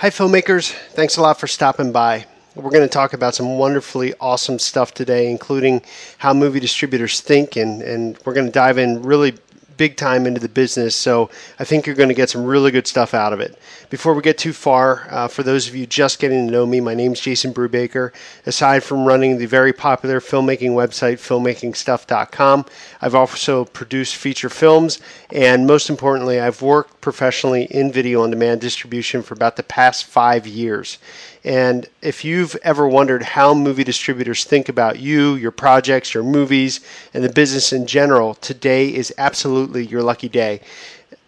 Hi, filmmakers. Thanks a lot for stopping by. We're going to talk about some wonderfully awesome stuff today, including how movie distributors think, and, and we're going to dive in really big time into the business. So I think you're going to get some really good stuff out of it. Before we get too far, uh, for those of you just getting to know me, my name's Jason Brubaker. Aside from running the very popular filmmaking website, filmmakingstuff.com, I've also produced feature films, and most importantly, I've worked professionally in video on demand distribution for about the past five years. And if you've ever wondered how movie distributors think about you, your projects, your movies, and the business in general, today is absolutely your lucky day.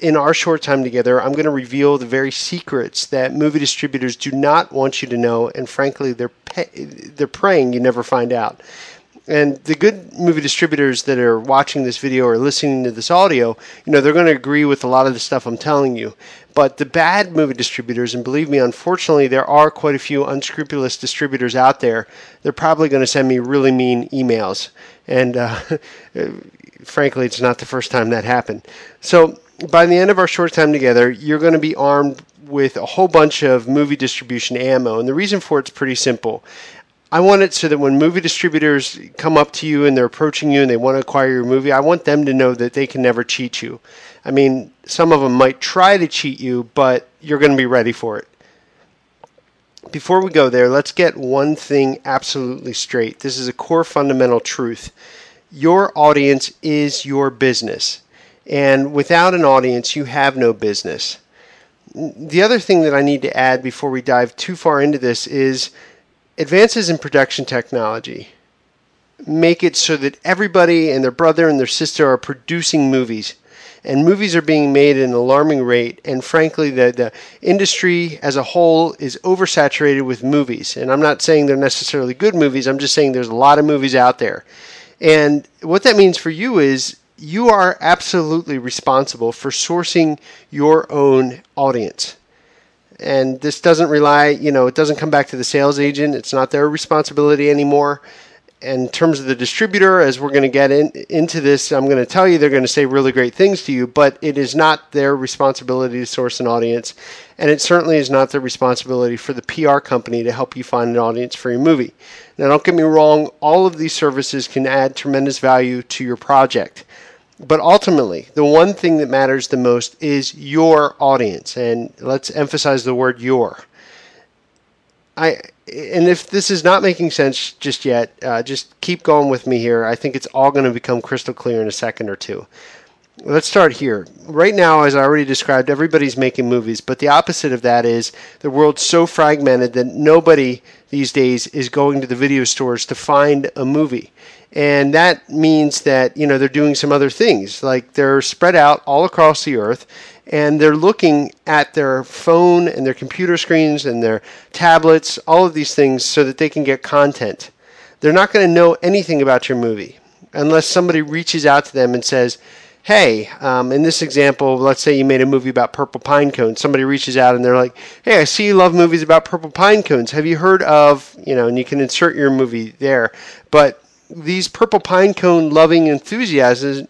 In our short time together, I'm going to reveal the very secrets that movie distributors do not want you to know, and frankly, they're pe- they're praying you never find out. And the good movie distributors that are watching this video or listening to this audio, you know, they're going to agree with a lot of the stuff I'm telling you. But the bad movie distributors, and believe me, unfortunately, there are quite a few unscrupulous distributors out there. They're probably going to send me really mean emails. And uh, frankly, it's not the first time that happened. So by the end of our short time together, you're going to be armed with a whole bunch of movie distribution ammo. And the reason for it's pretty simple. I want it so that when movie distributors come up to you and they're approaching you and they want to acquire your movie, I want them to know that they can never cheat you. I mean, some of them might try to cheat you, but you're going to be ready for it. Before we go there, let's get one thing absolutely straight. This is a core fundamental truth. Your audience is your business. And without an audience, you have no business. The other thing that I need to add before we dive too far into this is advances in production technology make it so that everybody and their brother and their sister are producing movies. And movies are being made at an alarming rate. And frankly, the, the industry as a whole is oversaturated with movies. And I'm not saying they're necessarily good movies, I'm just saying there's a lot of movies out there. And what that means for you is you are absolutely responsible for sourcing your own audience and this doesn't rely, you know, it doesn't come back to the sales agent. It's not their responsibility anymore. In terms of the distributor, as we're going to get in, into this, I'm going to tell you they're going to say really great things to you, but it is not their responsibility to source an audience, and it certainly is not their responsibility for the PR company to help you find an audience for your movie. Now, don't get me wrong, all of these services can add tremendous value to your project. But ultimately, the one thing that matters the most is your audience. And let's emphasize the word your. I and if this is not making sense just yet, uh, just keep going with me here. I think it's all going to become crystal clear in a second or two. Let's start here. Right now, as I already described, everybody's making movies, but the opposite of that is the world's so fragmented that nobody these days is going to the video stores to find a movie and that means that you know they're doing some other things like they're spread out all across the earth and they're looking at their phone and their computer screens and their tablets all of these things so that they can get content. They're not going to know anything about your movie unless somebody reaches out to them and says hey um, in this example let's say you made a movie about purple pine cones. Somebody reaches out and they're like hey i see you love movies about purple pine cones. Have you heard of you know and you can insert your movie there. But these purple pine cone loving enthusiasts,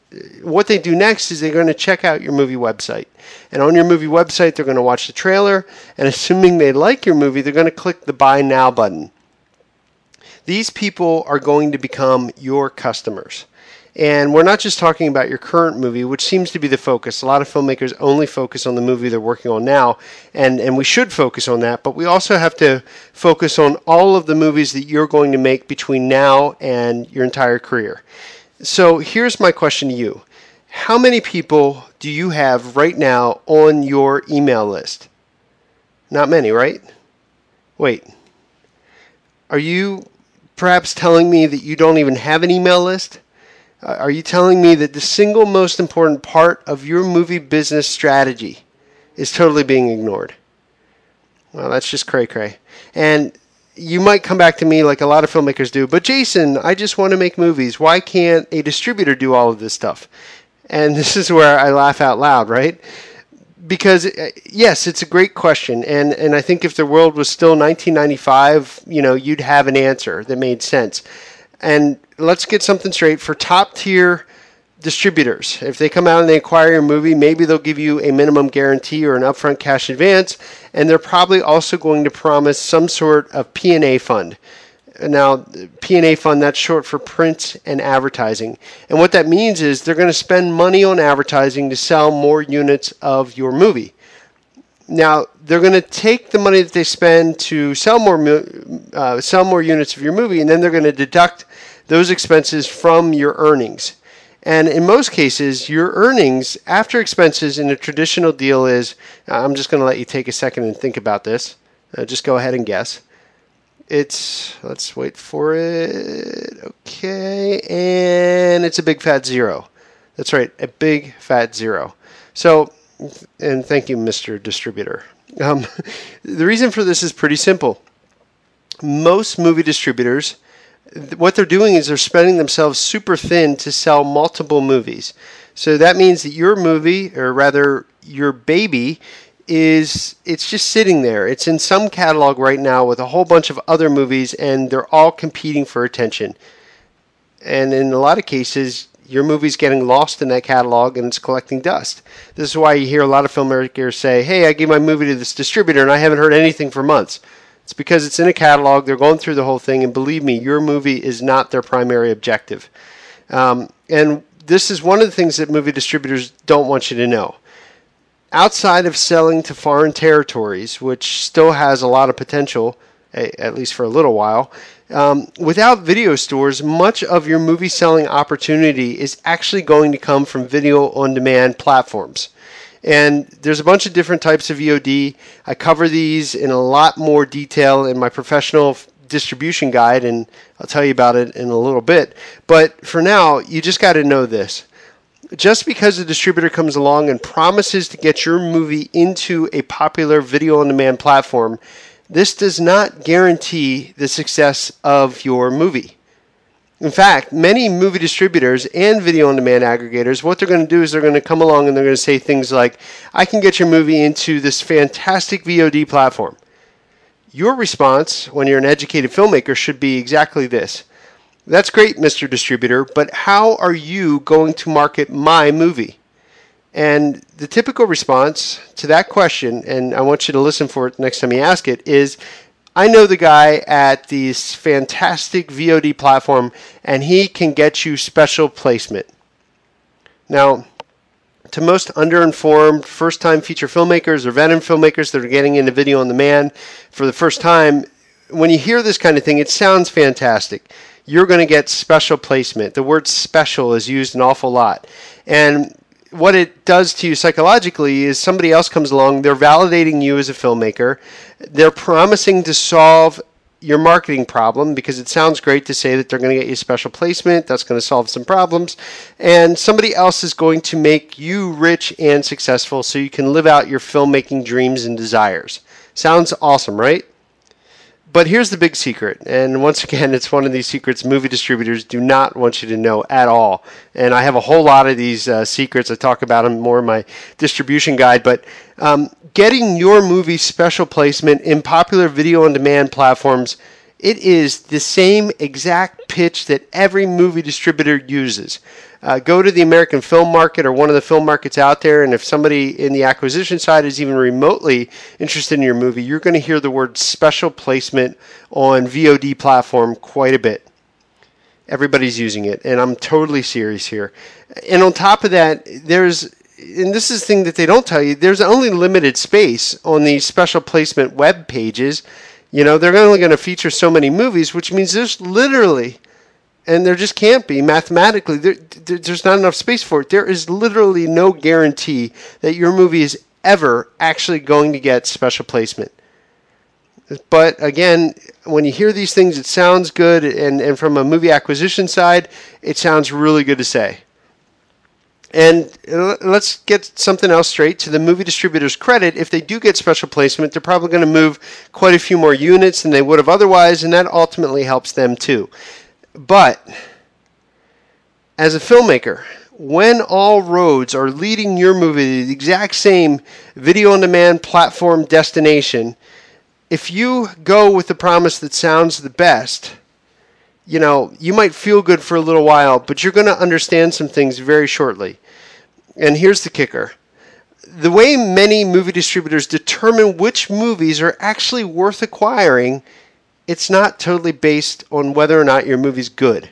what they do next is they're going to check out your movie website. And on your movie website, they're going to watch the trailer, and assuming they like your movie, they're going to click the Buy Now button. These people are going to become your customers. And we're not just talking about your current movie, which seems to be the focus. A lot of filmmakers only focus on the movie they're working on now, and, and we should focus on that, but we also have to focus on all of the movies that you're going to make between now and your entire career. So here's my question to you How many people do you have right now on your email list? Not many, right? Wait. Are you perhaps telling me that you don't even have an email list? Uh, are you telling me that the single most important part of your movie business strategy is totally being ignored? Well, that's just cray cray. And you might come back to me like a lot of filmmakers do, but Jason, I just want to make movies. Why can't a distributor do all of this stuff? And this is where I laugh out loud, right? Because uh, yes, it's a great question, and and I think if the world was still 1995, you know, you'd have an answer that made sense. And let's get something straight for top tier distributors. If they come out and they acquire your movie, maybe they'll give you a minimum guarantee or an upfront cash advance, and they're probably also going to promise some sort of P&A fund. Now, P&A fund that's short for print and advertising. And what that means is they're going to spend money on advertising to sell more units of your movie. Now, they're going to take the money that they spend to sell more uh, sell more units of your movie and then they're going to deduct those expenses from your earnings. And in most cases, your earnings after expenses in a traditional deal is I'm just going to let you take a second and think about this. Uh, just go ahead and guess. It's, let's wait for it. Okay. And it's a big fat zero. That's right, a big fat zero. So, and thank you, Mr. Distributor. Um, the reason for this is pretty simple. Most movie distributors what they're doing is they're spreading themselves super thin to sell multiple movies. So that means that your movie, or rather your baby, is it's just sitting there. It's in some catalog right now with a whole bunch of other movies, and they're all competing for attention. And in a lot of cases, your movie's getting lost in that catalog and it's collecting dust. This is why you hear a lot of filmmakers say, Hey, I gave my movie to this distributor and I haven't heard anything for months. It's because it's in a catalog. They're going through the whole thing, and believe me, your movie is not their primary objective. Um, and this is one of the things that movie distributors don't want you to know. Outside of selling to foreign territories, which still has a lot of potential, at least for a little while, um, without video stores, much of your movie selling opportunity is actually going to come from video on demand platforms. And there's a bunch of different types of VOD. I cover these in a lot more detail in my professional distribution guide, and I'll tell you about it in a little bit. But for now, you just got to know this. Just because a distributor comes along and promises to get your movie into a popular video on demand platform, this does not guarantee the success of your movie. In fact, many movie distributors and video on demand aggregators, what they're going to do is they're going to come along and they're going to say things like, I can get your movie into this fantastic VOD platform. Your response when you're an educated filmmaker should be exactly this. That's great, Mr. Distributor, but how are you going to market my movie? And the typical response to that question, and I want you to listen for it next time you ask it, is I know the guy at this fantastic VOD platform, and he can get you special placement. Now, to most underinformed first time feature filmmakers or veteran filmmakers that are getting into video on demand for the first time, when you hear this kind of thing, it sounds fantastic. You're going to get special placement. The word special is used an awful lot. And what it does to you psychologically is somebody else comes along, they're validating you as a filmmaker, they're promising to solve your marketing problem because it sounds great to say that they're going to get you special placement, that's going to solve some problems, and somebody else is going to make you rich and successful so you can live out your filmmaking dreams and desires. Sounds awesome, right? But here's the big secret, and once again, it's one of these secrets movie distributors do not want you to know at all. And I have a whole lot of these uh, secrets. I talk about them more in my distribution guide. But um, getting your movie special placement in popular video on demand platforms, it is the same exact pitch that every movie distributor uses uh, go to the American film market or one of the film markets out there, and if somebody in the acquisition side is even remotely interested in your movie, you're going to hear the word special placement on VOD platform quite a bit. Everybody's using it, and I'm totally serious here. And on top of that, there's and this is the thing that they don't tell you, there's only limited space on these special placement web pages. You know, they're only going to feature so many movies, which means there's literally and there just can't be mathematically there, there's not enough space for it. There is literally no guarantee that your movie is ever actually going to get special placement. But again when you hear these things it sounds good and, and from a movie acquisition side it sounds really good to say and let's get something else straight to the movie distributor's credit. If they do get special placement, they're probably going to move quite a few more units than they would have otherwise, and that ultimately helps them too. But as a filmmaker, when all roads are leading your movie to the exact same video on demand platform destination, if you go with the promise that sounds the best, you know, you might feel good for a little while, but you're going to understand some things very shortly. And here's the kicker the way many movie distributors determine which movies are actually worth acquiring, it's not totally based on whether or not your movie's good.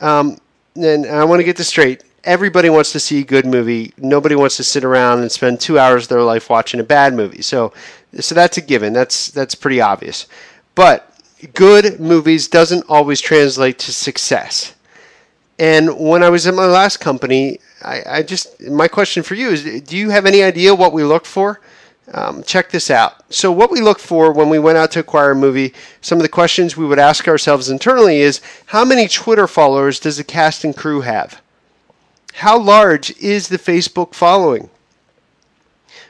Um, and I want to get this straight. Everybody wants to see a good movie. Nobody wants to sit around and spend two hours of their life watching a bad movie. So, so that's a given. That's that's pretty obvious. But good movies doesn't always translate to success. And when I was at my last company, I, I just my question for you is: Do you have any idea what we looked for? Um, check this out. So, what we look for when we went out to acquire a movie, some of the questions we would ask ourselves internally is: How many Twitter followers does the cast and crew have? How large is the Facebook following?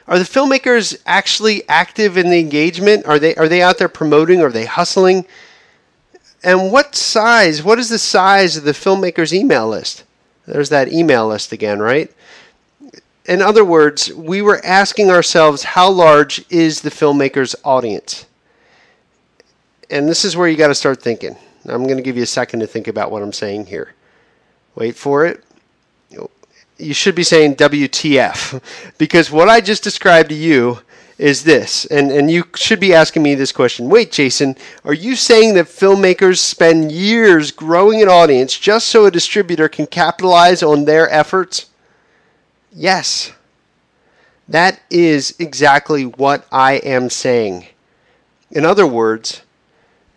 Are the filmmakers actually active in the engagement? Are they are they out there promoting? Are they hustling? And what size? What is the size of the filmmaker's email list? There's that email list again, right? In other words, we were asking ourselves how large is the filmmaker's audience? And this is where you got to start thinking. I'm going to give you a second to think about what I'm saying here. Wait for it you should be saying WTF because what I just described to you is this, and, and you should be asking me this question. Wait, Jason, are you saying that filmmakers spend years growing an audience just so a distributor can capitalize on their efforts? Yes. That is exactly what I am saying. In other words,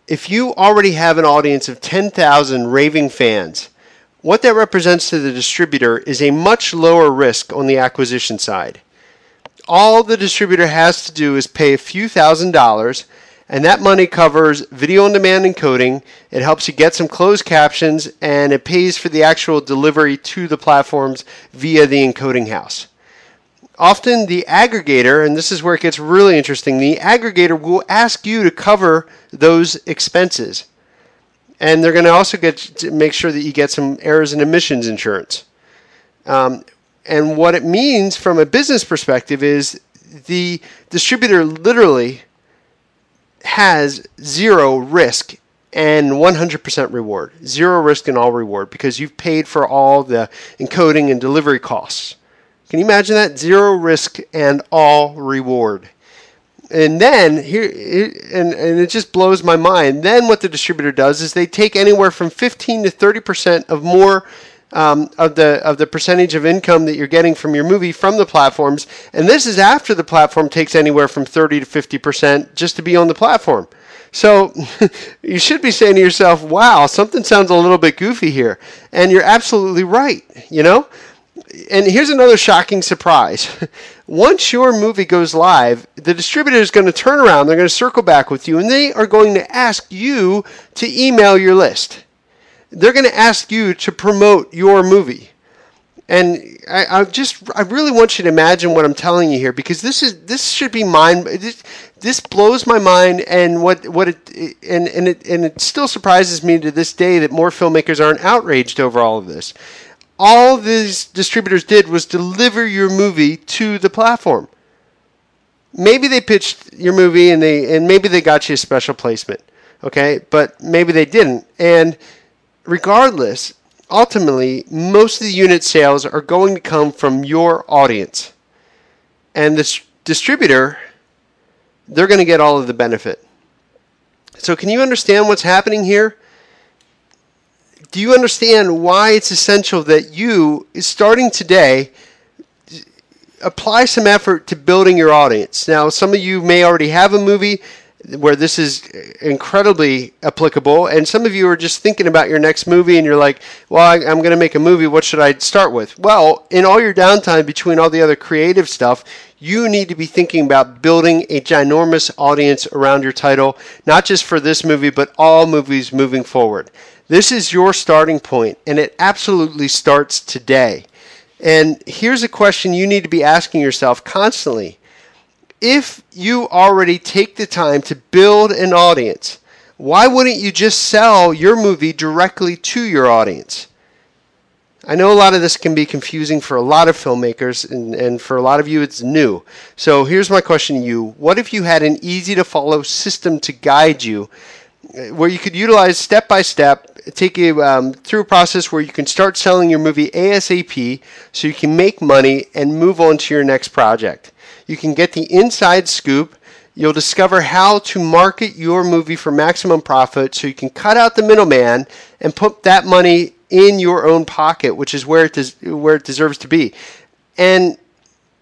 if you already have an audience of 10,000 raving fans, what that represents to the distributor is a much lower risk on the acquisition side. All the distributor has to do is pay a few thousand dollars, and that money covers video on demand encoding. It helps you get some closed captions, and it pays for the actual delivery to the platforms via the encoding house. Often, the aggregator, and this is where it gets really interesting, the aggregator will ask you to cover those expenses and they're going to also get to make sure that you get some errors and omissions insurance. Um, and what it means from a business perspective is the distributor literally has zero risk and 100% reward. Zero risk and all reward because you've paid for all the encoding and delivery costs. Can you imagine that? Zero risk and all reward and then here and, and it just blows my mind. Then what the distributor does is they take anywhere from 15 to 30 percent of more um, of the of the percentage of income that you're getting from your movie from the platforms. And this is after the platform takes anywhere from 30 to 50 percent just to be on the platform. So you should be saying to yourself wow something sounds a little bit goofy here. And you're absolutely right you know and here's another shocking surprise. Once your movie goes live, the distributor is going to turn around, they're going to circle back with you, and they are going to ask you to email your list. They're going to ask you to promote your movie. And I, I, just, I really want you to imagine what I'm telling you here because this is, this should be mind. This, this blows my mind, and what, what it, and and it, and it still surprises me to this day that more filmmakers aren't outraged over all of this all these distributors did was deliver your movie to the platform. Maybe they pitched your movie and they and maybe they got you a special placement. Okay? But maybe they didn't. And regardless, ultimately, most of the unit sales are going to come from your audience. And this distributor, they're going to get all of the benefit. So, can you understand what's happening here? Do you understand why it's essential that you, starting today, apply some effort to building your audience? Now, some of you may already have a movie where this is incredibly applicable, and some of you are just thinking about your next movie and you're like, well, I, am going to make a movie. What should I start with? Well, in all your downtime between all the other creative stuff, you need to be thinking about building a ginormous audience around your title, not just for this movie, but all movies moving forward. This is your starting point, and it absolutely starts today. And here's a question you need to be asking yourself constantly. If you already take the time to build an audience, why wouldn't you just sell your movie directly to your audience? I know a lot of this can be confusing for a lot of filmmakers, and, and for a lot of you, it's new. So here's my question to you What if you had an easy to follow system to guide you uh, where you could utilize step by step, take you um, through a process where you can start selling your movie ASAP so you can make money and move on to your next project. You can get the inside scoop. You'll discover how to market your movie for maximum profit so you can cut out the middleman and put that money in your own pocket, which is where it, des- where it deserves to be, and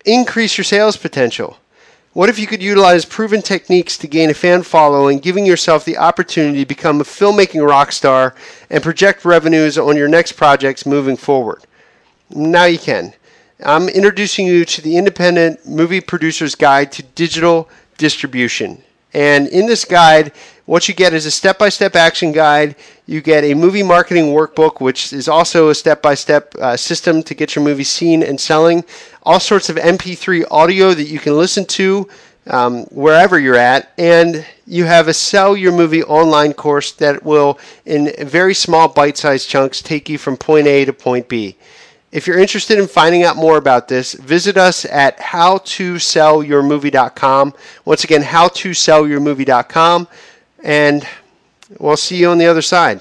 increase your sales potential. What if you could utilize proven techniques to gain a fan following, giving yourself the opportunity to become a filmmaking rock star and project revenues on your next projects moving forward? Now you can. I'm introducing you to the Independent Movie Producer's Guide to Digital Distribution. And in this guide, what you get is a step by step action guide. You get a movie marketing workbook, which is also a step by step system to get your movie seen and selling. All sorts of MP3 audio that you can listen to um, wherever you're at. And you have a sell your movie online course that will, in very small bite sized chunks, take you from point A to point B. If you're interested in finding out more about this, visit us at howtosellyourmovie.com. Once again, howtosellyourmovie.com. And we'll see you on the other side.